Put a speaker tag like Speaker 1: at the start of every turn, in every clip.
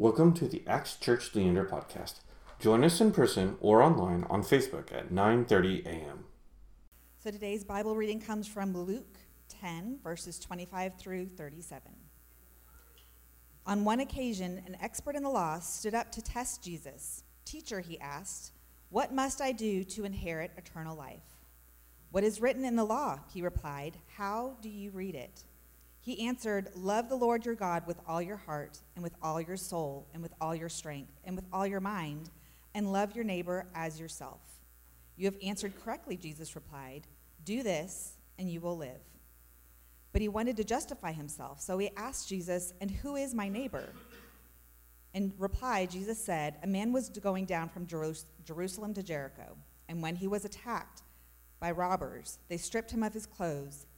Speaker 1: Welcome to the Acts Church Leander podcast. Join us in person or online on Facebook at 9:30 a.m.
Speaker 2: So today's Bible reading comes from Luke 10 verses 25 through 37. On one occasion, an expert in the law stood up to test Jesus. "Teacher," he asked, "what must I do to inherit eternal life?" "What is written in the law?" he replied. "How do you read it?" He answered, Love the Lord your God with all your heart, and with all your soul, and with all your strength, and with all your mind, and love your neighbor as yourself. You have answered correctly, Jesus replied. Do this, and you will live. But he wanted to justify himself, so he asked Jesus, And who is my neighbor? In reply, Jesus said, A man was going down from Jerusalem to Jericho, and when he was attacked by robbers, they stripped him of his clothes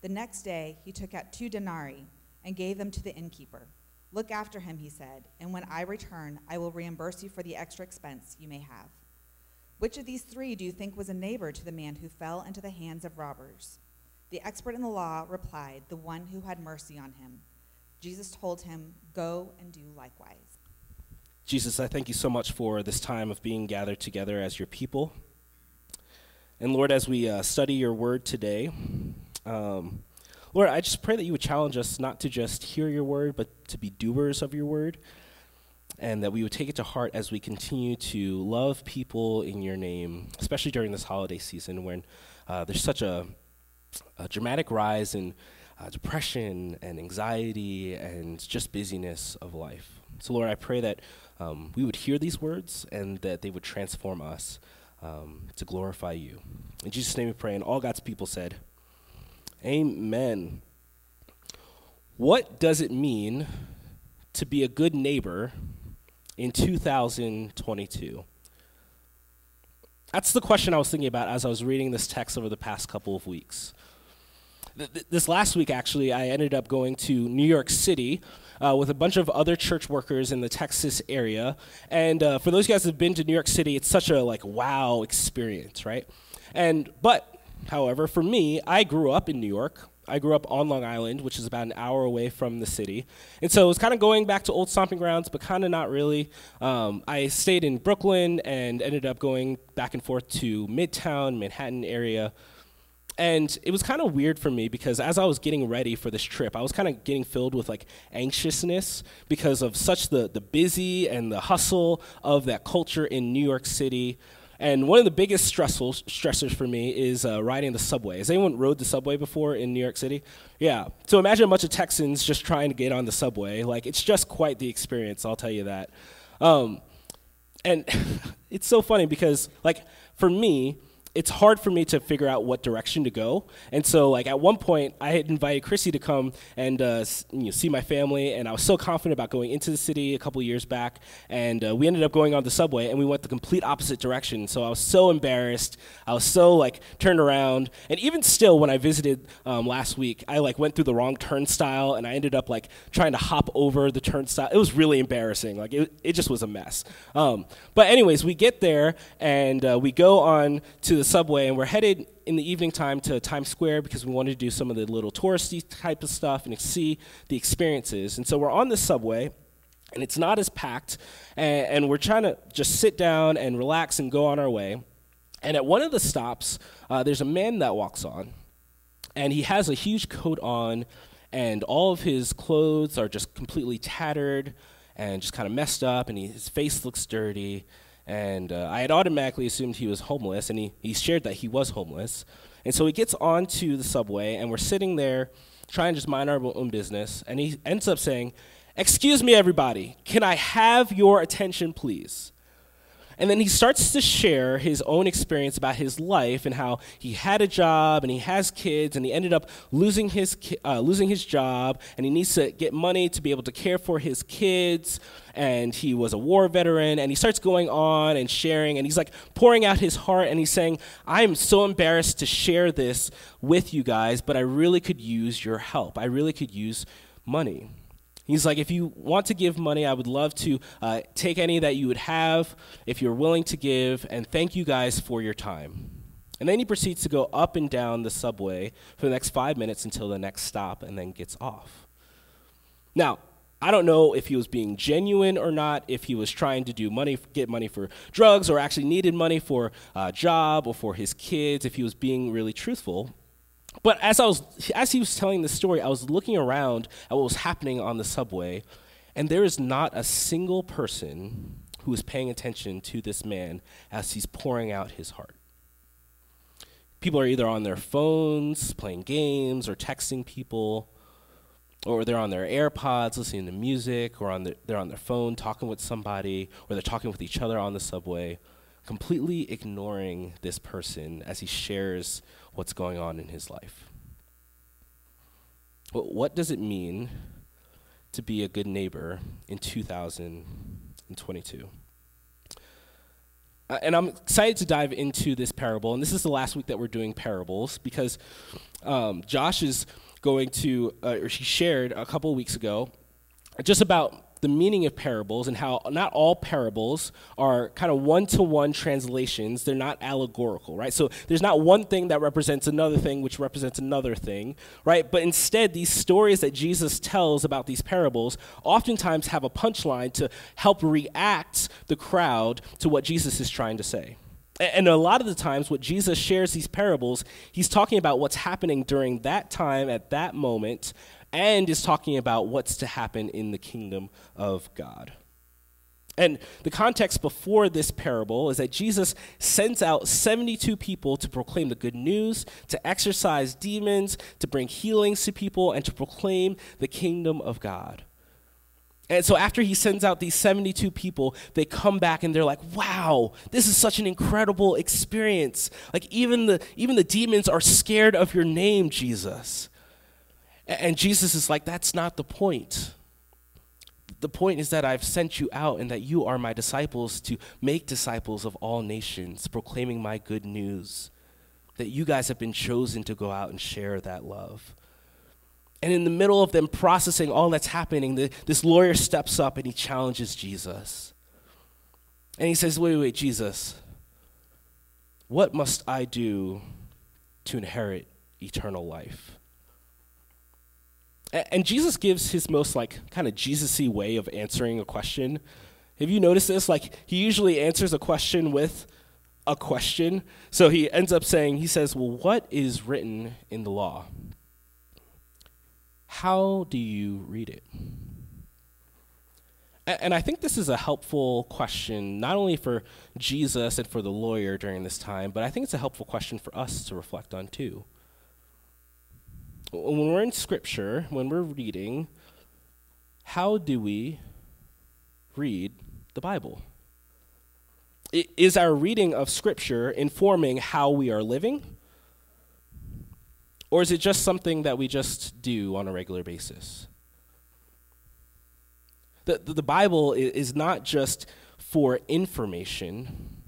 Speaker 2: The next day, he took out two denarii and gave them to the innkeeper. Look after him, he said, and when I return, I will reimburse you for the extra expense you may have. Which of these three do you think was a neighbor to the man who fell into the hands of robbers? The expert in the law replied, The one who had mercy on him. Jesus told him, Go and do likewise.
Speaker 3: Jesus, I thank you so much for this time of being gathered together as your people. And Lord, as we uh, study your word today, um, Lord, I just pray that you would challenge us not to just hear your word, but to be doers of your word, and that we would take it to heart as we continue to love people in your name, especially during this holiday season when uh, there's such a, a, dramatic rise in uh, depression and anxiety and just busyness of life. So, Lord, I pray that um, we would hear these words and that they would transform us um, to glorify you. In Jesus' name we pray, and all God's people said, Amen. What does it mean to be a good neighbor in 2022? That's the question I was thinking about as I was reading this text over the past couple of weeks. this last week, actually, I ended up going to New York City uh, with a bunch of other church workers in the Texas area. And uh, for those guys that have been to New York City, it's such a like wow experience, right? And but However, for me, I grew up in New York. I grew up on Long Island, which is about an hour away from the city. And so it was kind of going back to old stomping grounds, but kind of not really. Um, I stayed in Brooklyn and ended up going back and forth to Midtown, Manhattan area. And it was kind of weird for me because as I was getting ready for this trip, I was kind of getting filled with like anxiousness because of such the, the busy and the hustle of that culture in New York City. And one of the biggest stressful stressors for me is uh, riding the subway. Has anyone rode the subway before in New York City? Yeah. So imagine a bunch of Texans just trying to get on the subway. Like it's just quite the experience. I'll tell you that. Um, and it's so funny because like for me, it's hard for me to figure out what direction to go. And so, like at one point, I had invited Chrissy to come and uh, you know, see my family, and I was so confident about going into the city a couple years back, and uh, we ended up going on the subway, and we went the complete opposite direction. So I was so embarrassed. I was so like turned around, and even still, when I visited um, last week, I like went through the wrong turnstile, and I ended up like trying to hop over the turnstile. It was really embarrassing. Like it, it just was a mess. Um, but anyways, we get there, and uh, we go on to the subway, and we're headed in the evening time to Times Square because we wanted to do some of the little touristy type of stuff and see the experiences. And so we're on the subway, and it's not as packed, and, and, we're trying to just sit down and relax and go on our way. And at one of the stops, uh, there's a man that walks on, and he has a huge coat on, and all of his clothes are just completely tattered and just kind of messed up, and he, his face looks dirty and uh, I had automatically assumed he was homeless, and he, he shared that he was homeless. And so he gets onto the subway, and we're sitting there trying to just mind our own business, and he ends up saying, Excuse me, everybody, can I have your attention, please? And then he starts to share his own experience about his life and how he had a job and he has kids and he ended up losing his, uh, losing his job and he needs to get money to be able to care for his kids. And he was a war veteran and he starts going on and sharing and he's like pouring out his heart and he's saying, I am so embarrassed to share this with you guys, but I really could use your help. I really could use money. He's like, if you want to give money, I would love to uh, take any that you would have if you're willing to give, and thank you guys for your time. And then he proceeds to go up and down the subway for the next five minutes until the next stop and then gets off. Now, I don't know if he was being genuine or not, if he was trying to do money, get money for drugs, or actually needed money for a job or for his kids, if he was being really truthful. But as I was as he was telling the story, I was looking around at what was happening on the subway, and there is not a single person who is paying attention to this man as he's pouring out his heart. People are either on their phones, playing games, or texting people, or they're on their AirPods listening to music, or on the, they're on their phone talking with somebody, or they're talking with each other on the subway, completely ignoring this person as he shares what's going on in his life. what does it mean to be a good neighbor in 2022? Uh, and I'm excited to dive into this parable. And this is the last week that we're doing parables because um, Josh is going to, uh, or she shared a couple weeks ago, just about the meaning of parables and how not all parables are kind of one to one translations. They're not allegorical, right? So there's not one thing that represents another thing which represents another thing, right? But instead, these stories that Jesus tells about these parables oftentimes have a punchline to help react the crowd to what Jesus is trying to say. And a lot of the times, what Jesus shares these parables, he's talking about what's happening during that time, at that moment, and is talking about what's to happen in the kingdom of God. And the context before this parable is that Jesus sends out 72 people to proclaim the good news, to exorcise demons, to bring healings to people, and to proclaim the kingdom of God. And so after he sends out these 72 people, they come back and they're like, "Wow, this is such an incredible experience. Like even the even the demons are scared of your name, Jesus." And Jesus is like, that's not the point. The point is that I've sent you out and that you are my disciples to make disciples of all nations, proclaiming my good news. That you guys have been chosen to go out and share that love. And in the middle of them processing all that's happening, the, this lawyer steps up and he challenges Jesus. And he says, Wait, wait, Jesus, what must I do to inherit eternal life? And Jesus gives his most like kind of Jesus-y way of answering a question. Have you noticed this? Like he usually answers a question with a question. So he ends up saying, he says, Well, what is written in the law? How do you read it? And I think this is a helpful question, not only for Jesus and for the lawyer during this time, but I think it's a helpful question for us to reflect on too when we're in scripture, when we're reading, how do we read the Bible? Is our reading of scripture informing how we are living? Or is it just something that we just do on a regular basis? The, the, Bible is not just for information,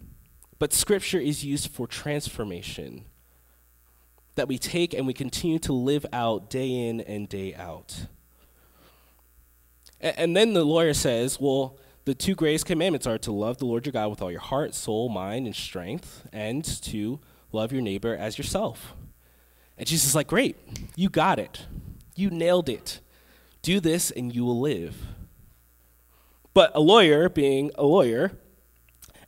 Speaker 3: but scripture is used for transformation that we take and we continue to live out day in and day out. And, then the lawyer says, well, the two greatest commandments are to love the Lord your God with all your heart, soul, mind, and strength, and to love your neighbor as yourself. And Jesus is like, Great, you got it. You nailed it. Do this and you will live. But a lawyer, being a lawyer,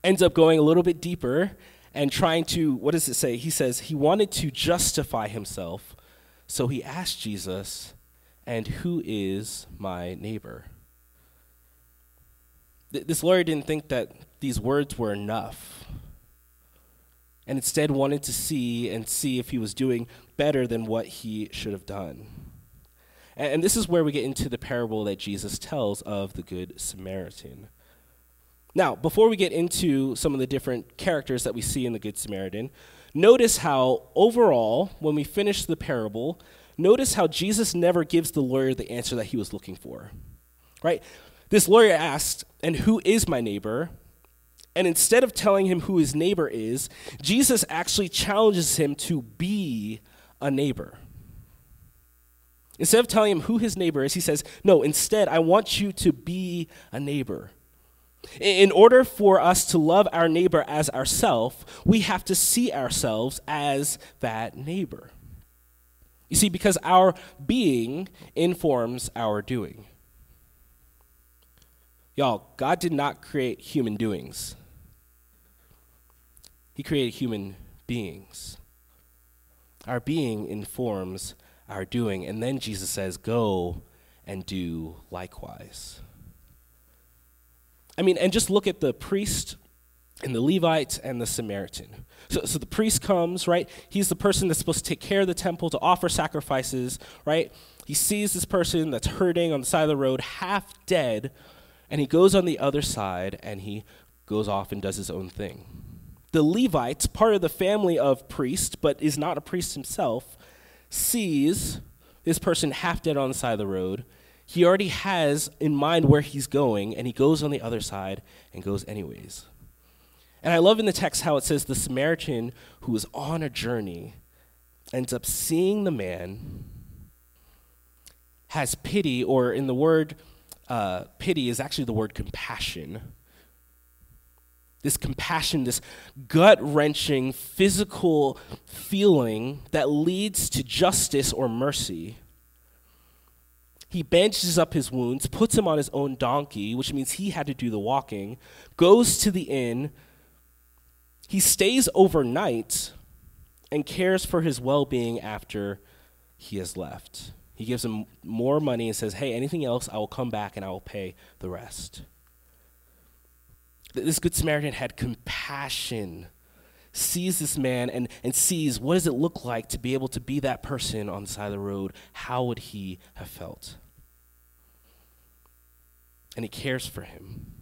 Speaker 3: ends up going a little bit deeper and trying to, what does it say? He says he wanted to justify himself, so he asked Jesus, And who is my neighbor? Th- this lawyer didn't think that these words were enough, and instead wanted to see and see if he was doing better than what he should have done. And, and this is where we get into the parable that Jesus tells of the Good Samaritan. Now, before we get into some of the different characters that we see in the Good Samaritan, notice how overall, when we finish the parable, notice how Jesus never gives the lawyer the answer that he was looking for. Right? This lawyer asked, And who is my neighbor? And instead of telling him who his neighbor is, Jesus actually challenges him to be a neighbor. Instead of telling him who his neighbor is, he says, No, instead, I want you to be a neighbor. In order for us to love our neighbor as ourselves, we have to see ourselves as that neighbor. You see, because our being informs our doing. Y'all, God did not create human doings, He created human beings. Our being informs our doing. And then Jesus says, Go and do likewise. I mean, and just look at the priest and the Levite and the Samaritan. So, so the priest comes, right? He's the person that's supposed to take care of the temple, to offer sacrifices, right? He sees this person that's hurting on the side of the road, half dead, and he goes on the other side and he goes off and does his own thing. The Levite, part of the family of priest, but is not a priest himself, sees this person half dead on the side of the road. He already has in mind where he's going, and he goes on the other side and goes anyways. And I love in the text how it says the Samaritan who is on a journey ends up seeing the man, has pity, or in the word uh, pity is actually the word compassion. This compassion, this gut wrenching physical feeling that leads to justice or mercy. He bandages up his wounds, puts him on his own donkey, which means he had to do the walking, goes to the inn. He stays overnight and cares for his well being after he has left. He gives him more money and says, Hey, anything else, I will come back and I will pay the rest. This Good Samaritan had compassion, sees this man and, and sees what does it look like to be able to be that person on the side of the road? How would he have felt? And he cares for him.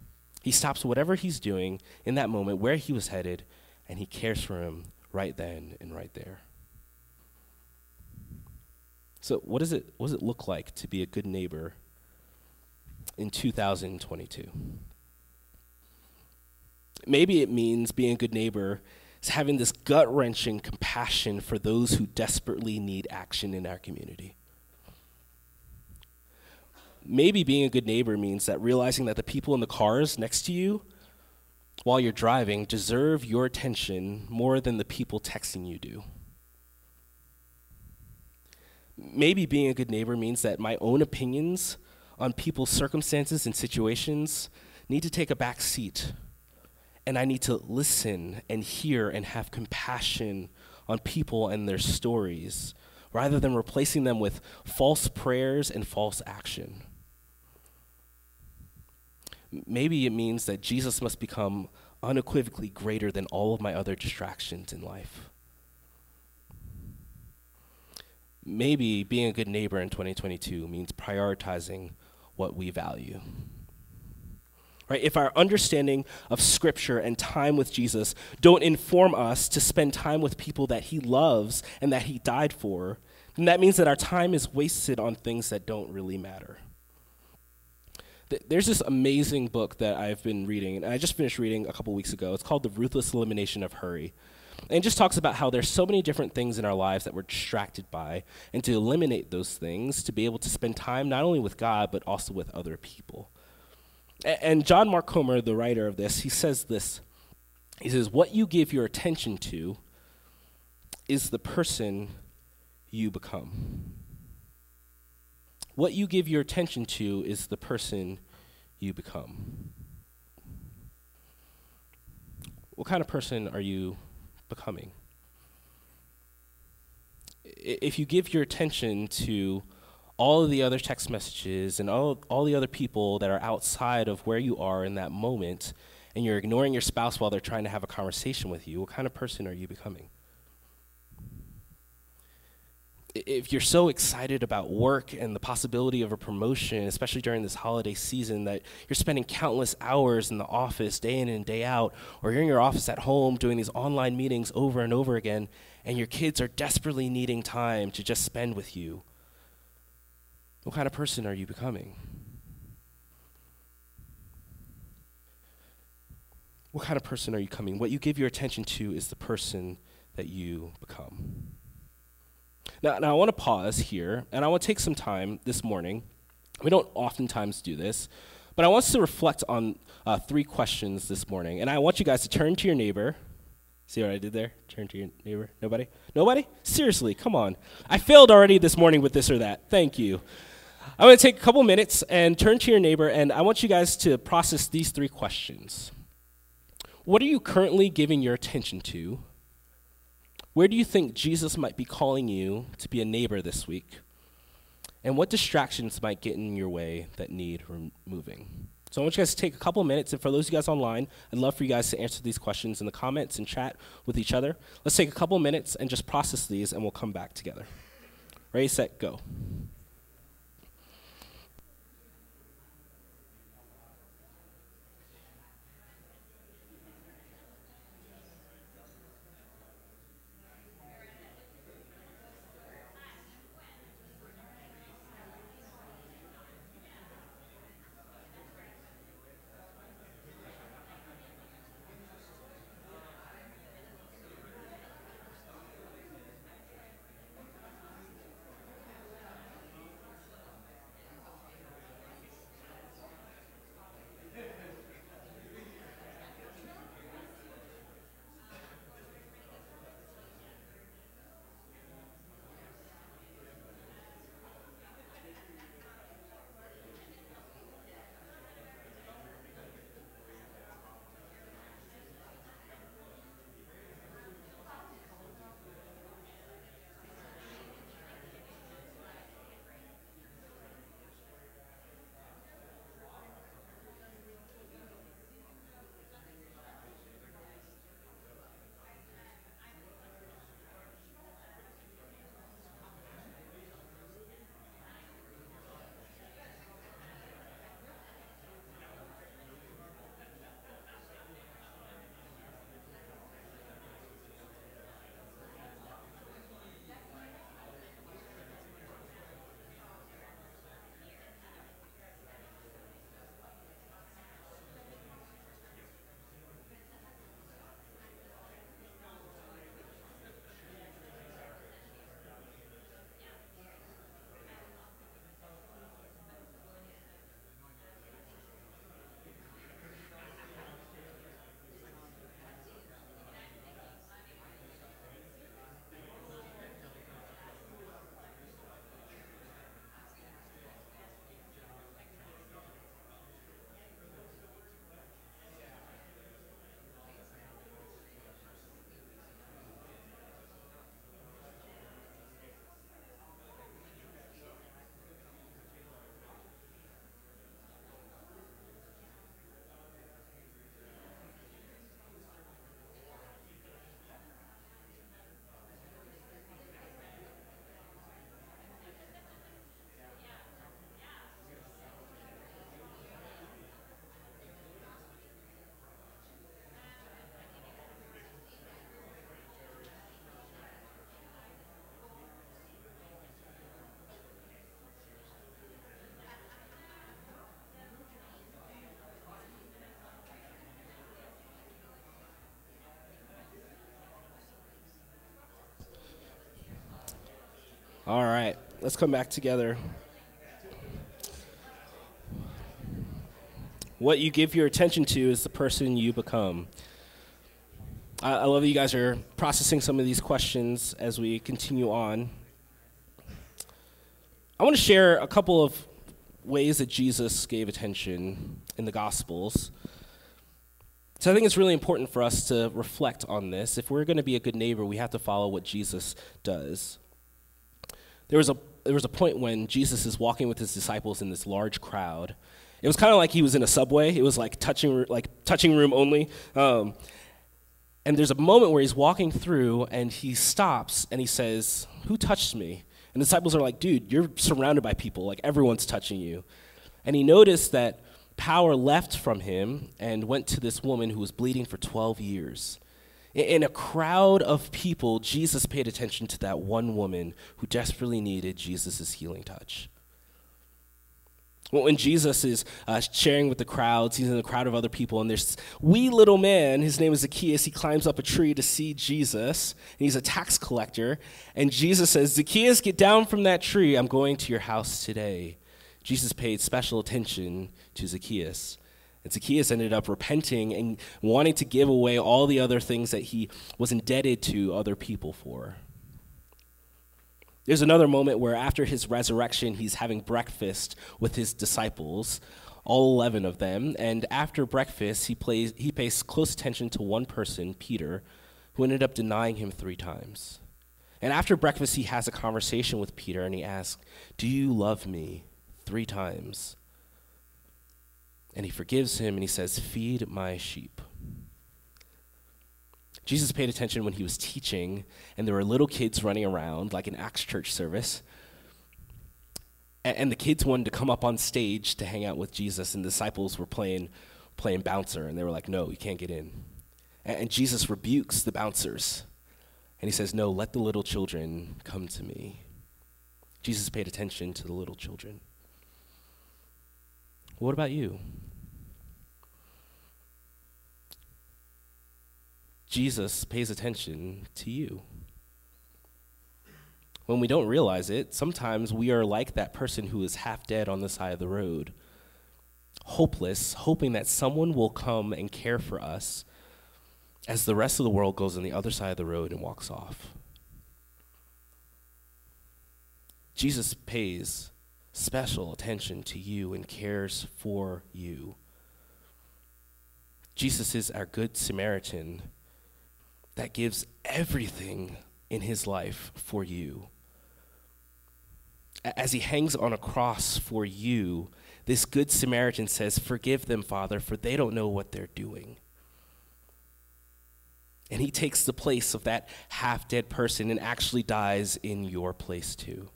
Speaker 3: He stops whatever he's doing in that moment, where he was headed, and he cares for him right then and right there. So, what does it what does it look like to be a good neighbor in 2022? Maybe it means being a good neighbor is having this gut wrenching compassion for those who desperately need action in our community. Maybe being a good neighbor means that realizing that the people in the cars next to you while you're driving deserve your attention more than the people texting you do. Maybe being a good neighbor means that my own opinions on people's circumstances and situations need to take a back seat. And I need to listen and hear and have compassion on people and their stories rather than replacing them with false prayers and false action. Maybe it means that Jesus must become unequivocally greater than all of my other distractions in life. Maybe being a good neighbor in 2022 means prioritizing what we value. Right? If our understanding of Scripture and time with Jesus don't inform us to spend time with people that He loves and that He died for, then that means that our time is wasted on things that don't really matter. There's this amazing book that I've been reading, and I just finished reading a couple weeks ago. It's called The Ruthless Elimination of Hurry. And it just talks about how there's so many different things in our lives that we're distracted by, and to eliminate those things, to be able to spend time not only with God, but also with other people. And John Mark Comer, the writer of this, he says this. He says, What you give your attention to is the person you become. What you give your attention to is the person you become. What kind of person are you becoming? If you give your attention to all of the other text messages and all, all the other people that are outside of where you are in that moment, and you're ignoring your spouse while they're trying to have a conversation with you, what kind of person are you becoming? If you're so excited about work and the possibility of a promotion, especially during this holiday season, that you're spending countless hours in the office day in and day out, or you're in your office at home doing these online meetings over and over again, and your kids are desperately needing time to just spend with you, what kind of person are you becoming? What kind of person are you becoming? What you give your attention to is the person that you become. Now, now I want to pause here, and I want to take some time this morning. We don't oftentimes do this, but I want us to reflect on uh, three questions this morning. And I want you guys to turn to your neighbor. See what I did there? Turn to your neighbor. Nobody? Nobody? Seriously, come on. I failed already this morning with this or that. Thank you. I'm going to take a couple minutes and turn to your neighbor, and I want you guys to process these three questions. What are you currently giving your attention to? Where do you think Jesus might be calling you to be a neighbor this week? And what distractions might get in your way that need removing? So I want you guys to take a couple minutes, and for those of you guys online, I'd love for you guys to answer these questions in the comments and chat with each other. Let's take a couple minutes and just process these, and we'll come back together. Ready, set, go. All right, let's come back together. What you give your attention to is the person you become. I, I love that you guys are processing some of these questions as we continue on. I want to share a couple of ways that Jesus gave attention in the Gospels. So I think it's really important for us to reflect on this. If we're going to be a good neighbor, we have to follow what Jesus does. There was a there was a point when Jesus is walking with his disciples in this large crowd. It was kind of like he was in a subway. It was like touching like touching room only. Um, and there's a moment where he's walking through and he stops and he says, "Who touched me?" And the disciples are like, dude, you're surrounded by people, like everyone's touching you. And he noticed that power left from him and went to this woman who was bleeding for 12 years. In a crowd of people, Jesus paid attention to that one woman who desperately needed Jesus' healing touch. When Jesus is uh, sharing with the crowds, he's in a crowd of other people, and there's wee little man, his name is Zacchaeus. He climbs up a tree to see Jesus, and he's a tax collector. And Jesus says, Zacchaeus, get down from that tree. I'm going to your house today. Jesus paid special attention to Zacchaeus. And Zacchaeus ended up repenting and wanting to give away all the other things that he was indebted to other people for. There's another moment where, after his resurrection, he's having breakfast with his disciples, all 11 of them. And after breakfast, he, plays, he pays close attention to one person, Peter, who ended up denying him three times. And after breakfast, he has a conversation with Peter and he asks, Do you love me? Three times. And he forgives him and he says, Feed my sheep. Jesus paid attention when he was teaching, and there were little kids running around, like an Acts church service. And, the kids wanted to come up on stage to hang out with Jesus, and the disciples were playing, playing bouncer, and they were like, No, you can't get in. And Jesus rebukes the bouncers, and he says, No, let the little children come to me. Jesus paid attention to the little children. What about you? Jesus pays attention to you. When we don't realize it, sometimes we are like that person who is half dead on the side of the road, hopeless, hoping that someone will come and care for us as the rest of the world goes on the other side of the road and walks off. Jesus pays special attention to you and cares for you. Jesus is our good Samaritan that gives everything in his life for you. As he hangs on a cross for you, this good Samaritan says, Forgive them, Father, for they don't know what they're doing. And he takes the place of that half dead person and actually dies in your place too.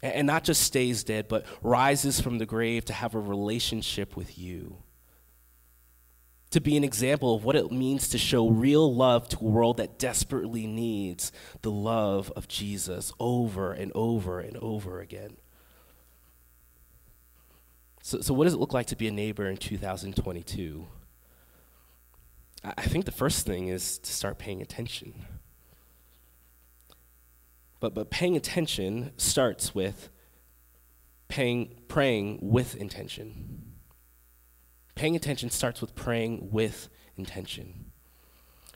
Speaker 3: And not just stays dead, but rises from the grave to have a relationship with you to be an example of what it means to show real love to a world that desperately needs the love of Jesus over and over and over again. So, so what does it look like to be a neighbor in 2022? I think the first thing is to start paying attention. But, but paying attention starts with paying, praying with intention. Paying attention starts with praying with intention.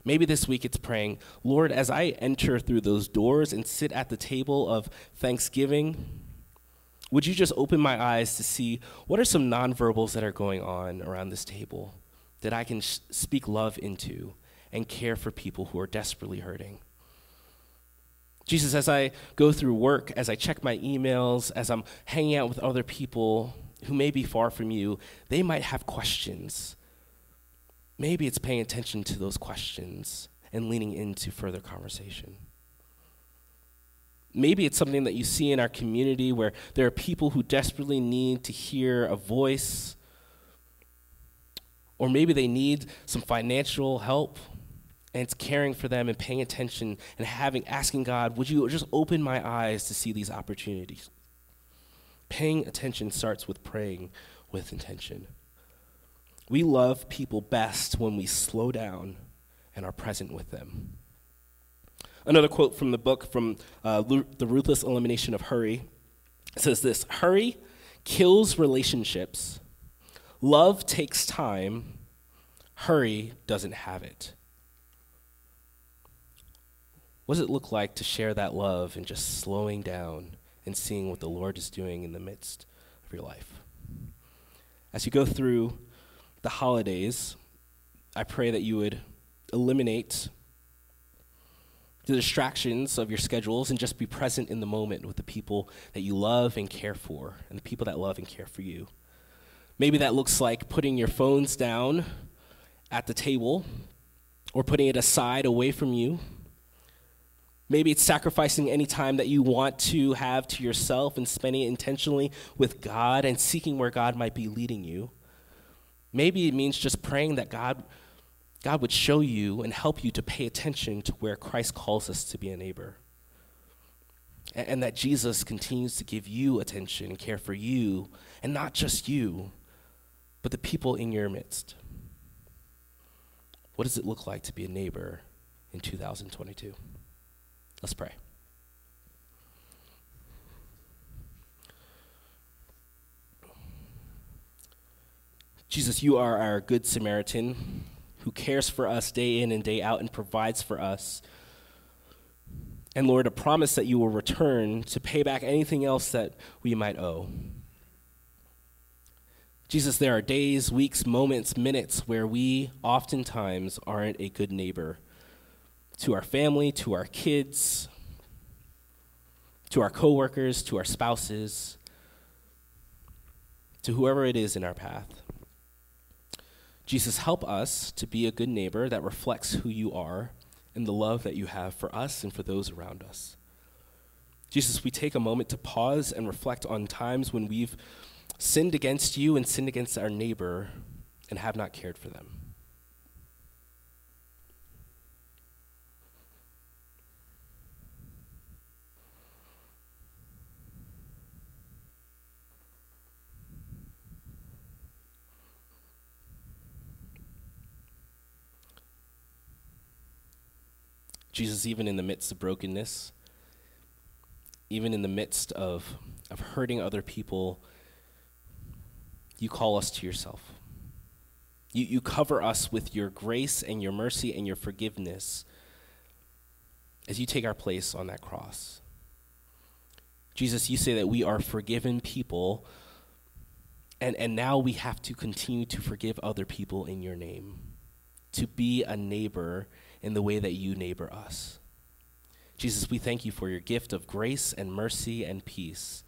Speaker 3: Maybe this week it's praying, Lord, as I enter through those doors and sit at the table of thanksgiving, would you just open my eyes to see what are some nonverbals that are going on around this table that I can sh- speak love into and care for people who are desperately hurting? Jesus, as I go through work, as I check my emails, as I'm hanging out with other people, who may be far from you, they might have questions. Maybe it's paying attention to those questions and leaning into further conversation. Maybe it's something that you see in our community where there are people who desperately need to hear a voice, or maybe they need some financial help and it's caring for them and paying attention and having asking God, would you just open my eyes to see these opportunities? Paying attention starts with praying with intention. We love people best when we slow down and are present with them. Another quote from the book from uh, The Ruthless Elimination of Hurry says this Hurry kills relationships, love takes time, hurry doesn't have it. What does it look like to share that love and just slowing down and seeing what the Lord is doing in the midst of your life. As you go through the holidays, I pray that you would eliminate the distractions of your schedules and just be present in the moment with the people that you love and care for and the people that love and care for you. Maybe that looks like putting your phones down at the table or putting it aside away from you Maybe it's sacrificing any time that you want to have to yourself and spending it intentionally with God and seeking where God might be leading you. Maybe it means just praying that God, God would show you and help you to pay attention to where Christ calls us to be a neighbor. And, and that Jesus continues to give you attention and care for you, and not just you, but the people in your midst. What does it look like to be a neighbor in 2022? Let's pray. Jesus, you are our good Samaritan who cares for us day in and day out and provides for us. And Lord, a promise that you will return to pay back anything else that we might owe. Jesus, there are days, weeks, moments, minutes where we oftentimes aren't a good neighbor to our family, to our kids, to our coworkers, to our spouses, to whoever it is in our path. Jesus, help us to be a good neighbor that reflects who you are and the love that you have for us and for those around us. Jesus, we take a moment to pause and reflect on times when we've sinned against you and sinned against our neighbor and have not cared for them. Jesus, even in the midst of brokenness, even in the midst of, of hurting other people, you call us to yourself. You, you cover us with your grace and your mercy and your forgiveness as you take our place on that cross. Jesus, you say that we are forgiven people, and, and now we have to continue to forgive other people in your name, to be a neighbor in the way that you neighbor us. Jesus, we thank you for your gift of grace and mercy and peace.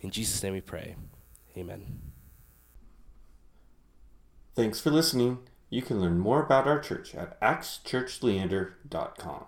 Speaker 3: In Jesus' name we pray. Amen.
Speaker 1: Thanks for listening. You can learn more about our church at actschurchleander.com.